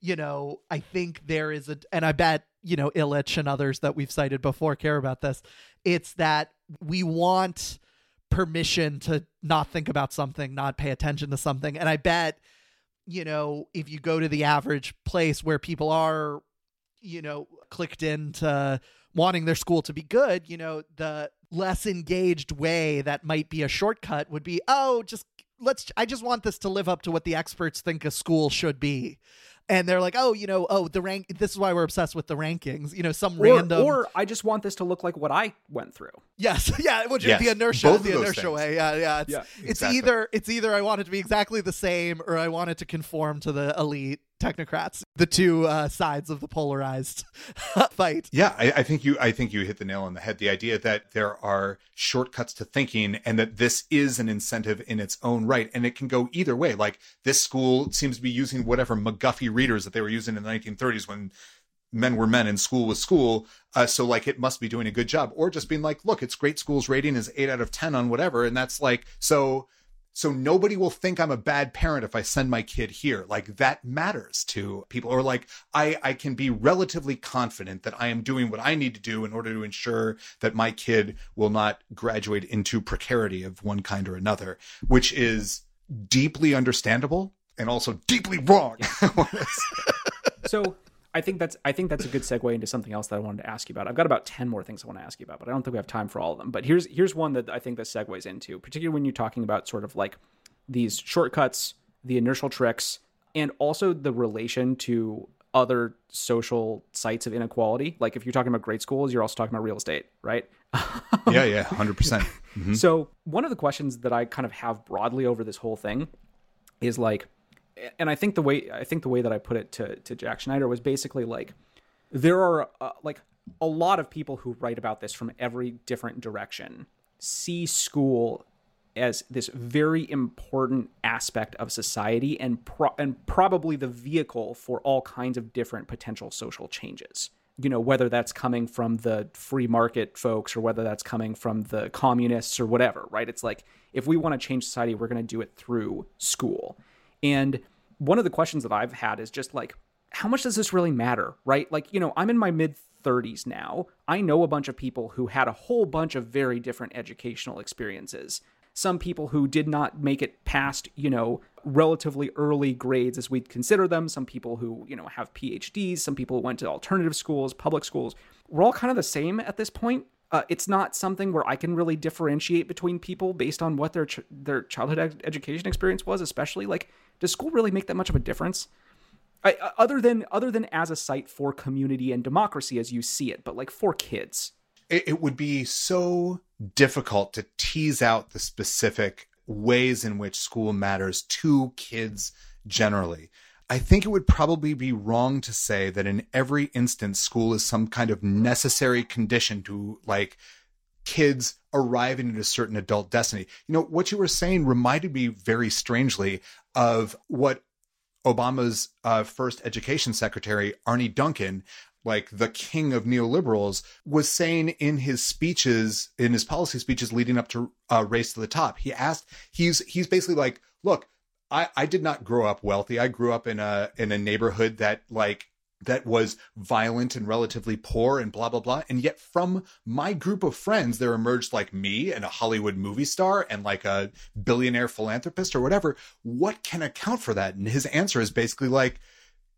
you know, I think there is a, and I bet you know Illich and others that we've cited before care about this. It's that we want permission to not think about something, not pay attention to something, and I bet you know, if you go to the average place where people are you know, clicked into wanting their school to be good, you know, the less engaged way that might be a shortcut would be, oh, just let's I just want this to live up to what the experts think a school should be and they're like, oh, you know, oh, the rank. This is why we're obsessed with the rankings. You know, some or, random. Or I just want this to look like what I went through. Yes, yeah, which yes. is the inertia, Both the inertia things. way. Yeah, yeah. It's, yeah, it's exactly. either it's either I want it to be exactly the same, or I want it to conform to the elite technocrats. The two uh, sides of the polarized fight. Yeah, I, I think you. I think you hit the nail on the head. The idea that there are shortcuts to thinking, and that this is an incentive in its own right, and it can go either way. Like this school seems to be using whatever McGuffey readers that they were using in the 1930s when men were men and school was school. Uh, so like it must be doing a good job, or just being like, look, it's great school's rating is eight out of ten on whatever, and that's like so. So nobody will think I'm a bad parent if I send my kid here. Like that matters to people. Or like I, I can be relatively confident that I am doing what I need to do in order to ensure that my kid will not graduate into precarity of one kind or another, which is deeply understandable and also deeply wrong. so I think that's I think that's a good segue into something else that I wanted to ask you about. I've got about ten more things I want to ask you about, but I don't think we have time for all of them. But here's here's one that I think this segues into, particularly when you're talking about sort of like these shortcuts, the inertial tricks, and also the relation to other social sites of inequality. Like if you're talking about great schools, you're also talking about real estate, right? yeah, yeah, 100%. percent mm-hmm. So, one of the questions that I kind of have broadly over this whole thing is like and I think the way I think the way that I put it to to Jack Schneider was basically like there are uh, like a lot of people who write about this from every different direction. See school as this very important aspect of society and pro- and probably the vehicle for all kinds of different potential social changes. You know whether that's coming from the free market folks or whether that's coming from the communists or whatever right? It's like if we want to change society we're going to do it through school. And one of the questions that I've had is just like, how much does this really matter? Right? Like, you know, I'm in my mid 30s now. I know a bunch of people who had a whole bunch of very different educational experiences. Some people who did not make it past, you know, relatively early grades as we'd consider them. Some people who, you know, have PhDs. Some people who went to alternative schools, public schools. We're all kind of the same at this point. Uh, it's not something where I can really differentiate between people based on what their ch- their childhood ed- education experience was. Especially like, does school really make that much of a difference? I, other than other than as a site for community and democracy as you see it, but like for kids. it, it would be so difficult to tease out the specific ways in which school matters to kids generally. I think it would probably be wrong to say that in every instance, school is some kind of necessary condition to like kids arriving at a certain adult destiny. You know, what you were saying reminded me very strangely of what Obama's uh, first education secretary, Arne Duncan, like the king of neoliberals, was saying in his speeches, in his policy speeches leading up to uh, Race to the Top. He asked, he's he's basically like, look, I, I did not grow up wealthy. I grew up in a in a neighborhood that like that was violent and relatively poor and blah blah blah. And yet from my group of friends there emerged like me and a hollywood movie star and like a billionaire philanthropist or whatever. What can account for that? And his answer is basically like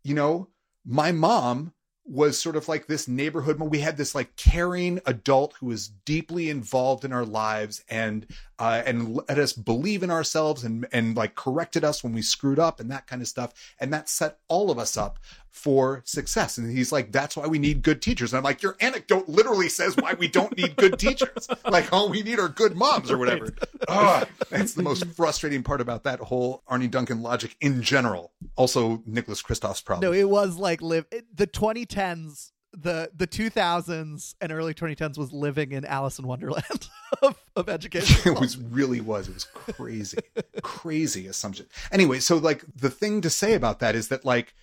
you know my mom was sort of like this neighborhood we had this like caring adult who was deeply involved in our lives and uh, and let us believe in ourselves and and like corrected us when we screwed up and that kind of stuff. And that set all of us up for success. And he's like, that's why we need good teachers. And I'm like, your anecdote literally says why we don't need good teachers. Like, all we need are good moms or whatever. Right. Oh, that's the most frustrating part about that whole Arne Duncan logic in general. Also, Nicholas Kristof's problem. No, it was like live the 2010s the the 2000s and early 2010s was living in Alice in Wonderland of, of education. it was really was. It was crazy, crazy assumption. Anyway, so like the thing to say about that is that like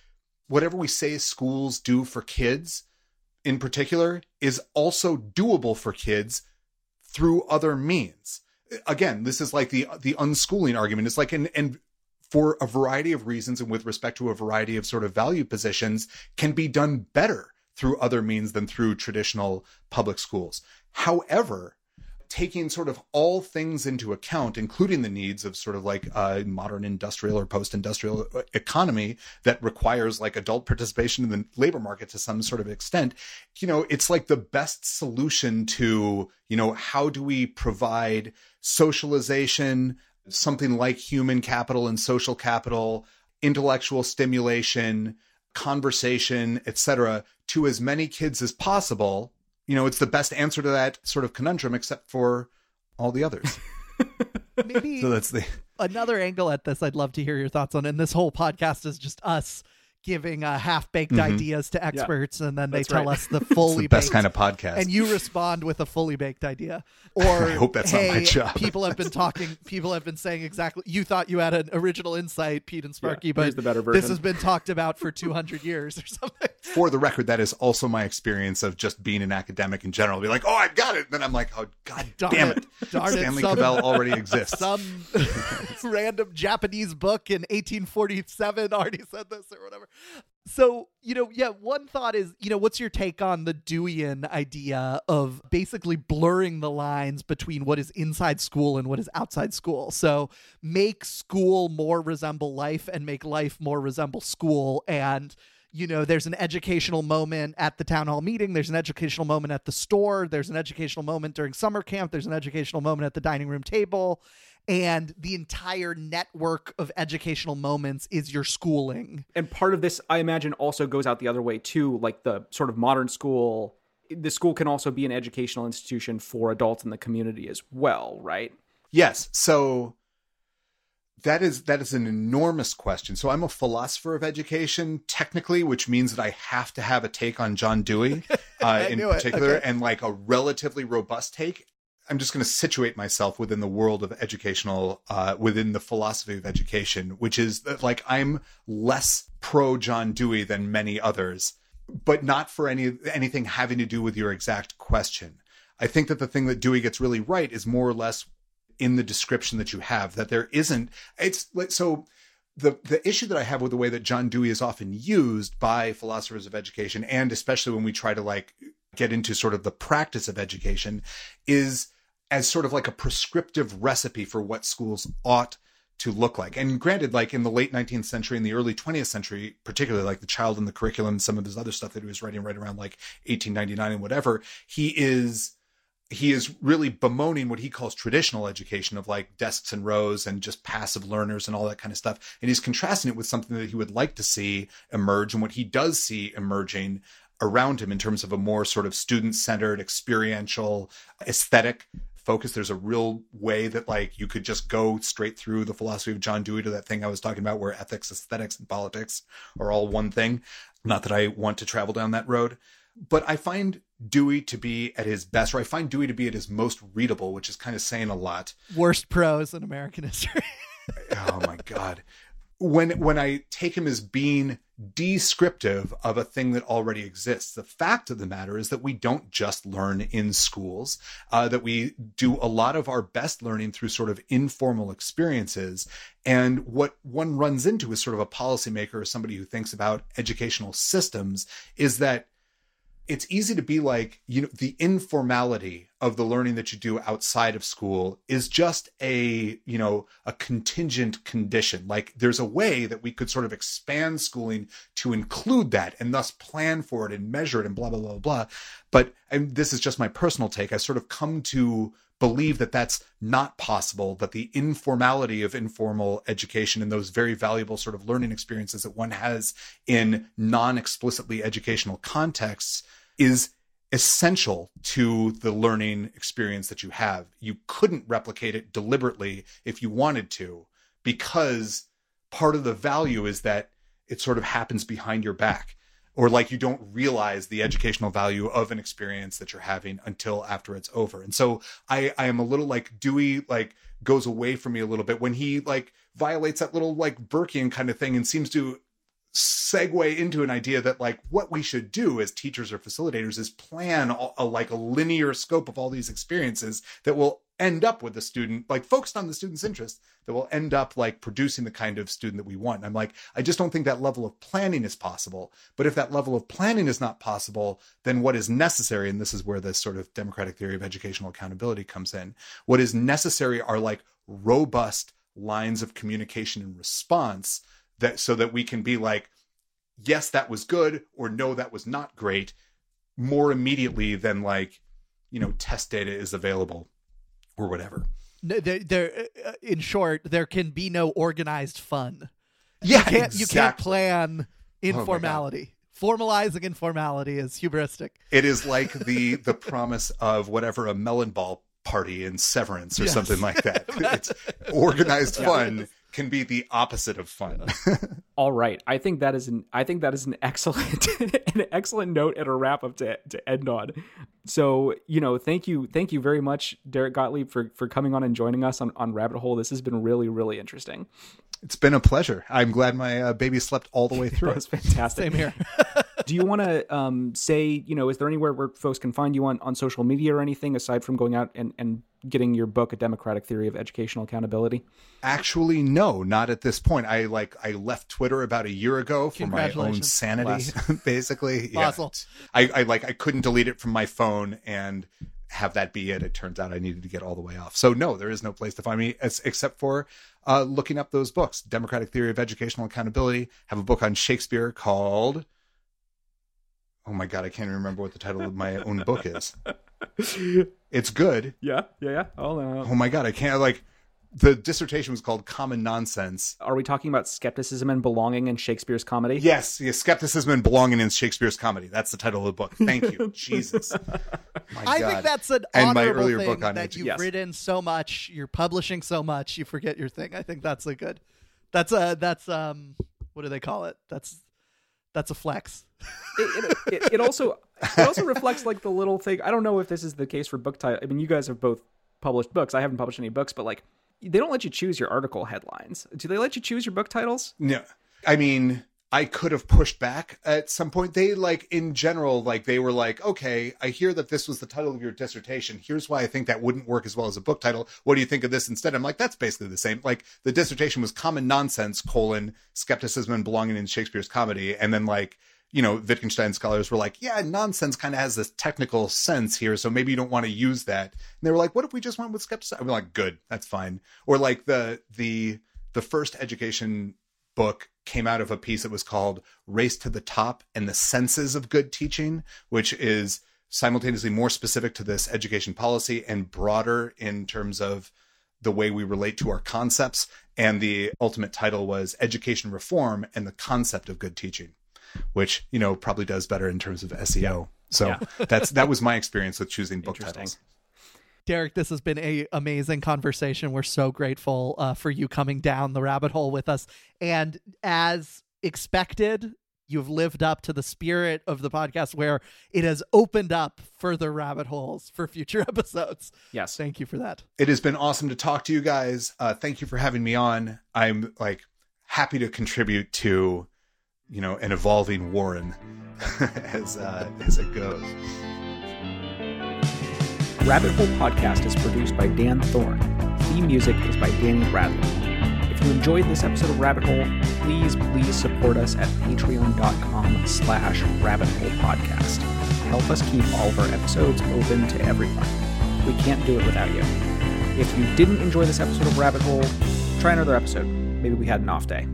whatever we say schools do for kids in particular is also doable for kids through other means. Again, this is like the the unschooling argument. It's like and and for a variety of reasons and with respect to a variety of sort of value positions can be done better through other means than through traditional public schools. However, taking sort of all things into account, including the needs of sort of like a modern industrial or post industrial uh, economy that requires like adult participation in the labor market to some sort of extent, you know, it's like the best solution to, you know, how do we provide socialization, something like human capital and social capital, intellectual stimulation, conversation, etc., to as many kids as possible you know, it's the best answer to that sort of conundrum, except for all the others. Maybe so that's the another angle at this. I'd love to hear your thoughts on. And this whole podcast is just us giving uh, half baked mm-hmm. ideas to experts, yeah, and then they tell right. us the fully the best kind of podcast, and you respond with a fully baked idea. Or I hope that's hey, not my job. people have been talking. People have been saying exactly. You thought you had an original insight, Pete and Sparky, yeah, but the better version. this has been talked about for two hundred years or something. For the record, that is also my experience of just being an academic in general. Be like, oh, I've got it. And then I'm like, oh, god Darn damn it, it. Darn Stanley it, some, Cavell already exists. Some random Japanese book in 1847 already said this or whatever. So, you know, yeah, one thought is, you know, what's your take on the Deweyan idea of basically blurring the lines between what is inside school and what is outside school? So, make school more resemble life and make life more resemble school. And, you know, there's an educational moment at the town hall meeting, there's an educational moment at the store, there's an educational moment during summer camp, there's an educational moment at the dining room table and the entire network of educational moments is your schooling. And part of this, I imagine, also goes out the other way too. Like the sort of modern school, the school can also be an educational institution for adults in the community as well, right? Yes. So that is that is an enormous question. So I'm a philosopher of education, technically, which means that I have to have a take on John Dewey uh, in particular, okay. and like a relatively robust take. I'm just going to situate myself within the world of educational, uh, within the philosophy of education, which is that like I'm less pro John Dewey than many others, but not for any anything having to do with your exact question. I think that the thing that Dewey gets really right is more or less in the description that you have that there isn't. It's like so. The, the issue that I have with the way that John Dewey is often used by philosophers of education, and especially when we try to like get into sort of the practice of education is as sort of like a prescriptive recipe for what schools ought to look like. And granted, like in the late 19th century and the early 20th century, particularly like the child in the curriculum, some of his other stuff that he was writing right around like 1899 and whatever, he is he is really bemoaning what he calls traditional education of like desks and rows and just passive learners and all that kind of stuff. And he's contrasting it with something that he would like to see emerge and what he does see emerging around him in terms of a more sort of student centered, experiential, aesthetic focus. There's a real way that like you could just go straight through the philosophy of John Dewey to that thing I was talking about where ethics, aesthetics, and politics are all one thing. Not that I want to travel down that road, but I find Dewey to be at his best, or I find Dewey to be at his most readable, which is kind of saying a lot. Worst prose in American history. oh my god. When when I take him as being descriptive of a thing that already exists, the fact of the matter is that we don't just learn in schools, uh, that we do a lot of our best learning through sort of informal experiences. And what one runs into as sort of a policymaker or somebody who thinks about educational systems is that it's easy to be like, you know, the informality of the learning that you do outside of school is just a, you know, a contingent condition. Like there's a way that we could sort of expand schooling to include that and thus plan for it and measure it and blah, blah, blah, blah. But and this is just my personal take. I sort of come to believe that that's not possible, that the informality of informal education and those very valuable sort of learning experiences that one has in non explicitly educational contexts is essential to the learning experience that you have. You couldn't replicate it deliberately if you wanted to, because part of the value is that it sort of happens behind your back or like you don't realize the educational value of an experience that you're having until after it's over. And so I, I am a little like Dewey like goes away from me a little bit when he like violates that little like Burkean kind of thing and seems to segue into an idea that like what we should do as teachers or facilitators is plan a, a, like a linear scope of all these experiences that will end up with the student like focused on the student's interest that will end up like producing the kind of student that we want. And i'm like i just don't think that level of planning is possible. But if that level of planning is not possible then what is necessary and this is where this sort of democratic theory of educational accountability comes in what is necessary are like robust lines of communication and response that so that we can be like yes that was good or no that was not great more immediately than like you know test data is available or whatever. No, there, there uh, in short there can be no organized fun. Yeah you can't, exactly. you can't plan informality. Oh formalizing informality is hubristic. It is like the the promise of whatever a melon ball party in severance or yes. something like that. It's organized fun can be the opposite of fun. All right, I think that is an I think that is an excellent an excellent note and a wrap up to to end on. So you know, thank you thank you very much, Derek Gottlieb, for for coming on and joining us on on Rabbit Hole. This has been really really interesting. It's been a pleasure. I'm glad my uh, baby slept all the way through. that was fantastic. Same here. Do you want to um, say, you know, is there anywhere where folks can find you on, on social media or anything aside from going out and, and getting your book, A Democratic Theory of Educational Accountability? Actually, no, not at this point. I like I left Twitter about a year ago for my own sanity, basically. Yeah. I, I like I couldn't delete it from my phone and have that be it. It turns out I needed to get all the way off. So no, there is no place to find me as, except for uh, looking up those books. Democratic Theory of Educational Accountability. Have a book on Shakespeare called. Oh my god, I can't remember what the title of my own book is. It's good. Yeah, yeah, yeah. Oh, no. oh my god, I can't like. The dissertation was called Common Nonsense. Are we talking about skepticism and belonging in Shakespeare's comedy? Yes, yes, skepticism and belonging in Shakespeare's comedy. That's the title of the book. Thank you, Jesus. My I God. think that's an And my honorable earlier thing book on that edu- you've Yes. written so much, you're publishing so much, you forget your thing. I think that's a good. That's a that's um what do they call it? That's that's a flex. it, it, it, it also it also reflects like the little thing. I don't know if this is the case for book title. I mean, you guys have both published books. I haven't published any books, but like they don't let you choose your article headlines. Do they let you choose your book titles? No, I mean, I could have pushed back at some point. They like in general, like they were like, okay, I hear that this was the title of your dissertation. Here's why I think that wouldn't work as well as a book title. What do you think of this instead? I'm like, that's basically the same. Like the dissertation was common nonsense colon skepticism and belonging in Shakespeare's comedy, and then like you know, Wittgenstein scholars were like, yeah, nonsense kind of has this technical sense here, so maybe you don't want to use that. And they were like, what if we just went with skepticism? I'm like, good, that's fine. Or like the the the first education book came out of a piece that was called Race to the Top and the Senses of Good Teaching, which is simultaneously more specific to this education policy and broader in terms of the way we relate to our concepts. And the ultimate title was Education Reform and the Concept of Good Teaching. which you know probably does better in terms of SEO. So yeah. that's that was my experience with choosing book titles. Derek, this has been a amazing conversation. We're so grateful uh, for you coming down the rabbit hole with us. And as expected, you've lived up to the spirit of the podcast where it has opened up further rabbit holes for future episodes. Yes. Thank you for that. It has been awesome to talk to you guys. Uh, thank you for having me on. I'm like happy to contribute to, you know, an evolving Warren as, uh, as it goes. Rabbit Hole Podcast is produced by Dan Thorn. Theme music is by Danny Bradley. If you enjoyed this episode of Rabbit Hole, please, please support us at patreon.com slash rabbit hole podcast. Help us keep all of our episodes open to everyone. We can't do it without you. If you didn't enjoy this episode of Rabbit Hole, try another episode. Maybe we had an off day.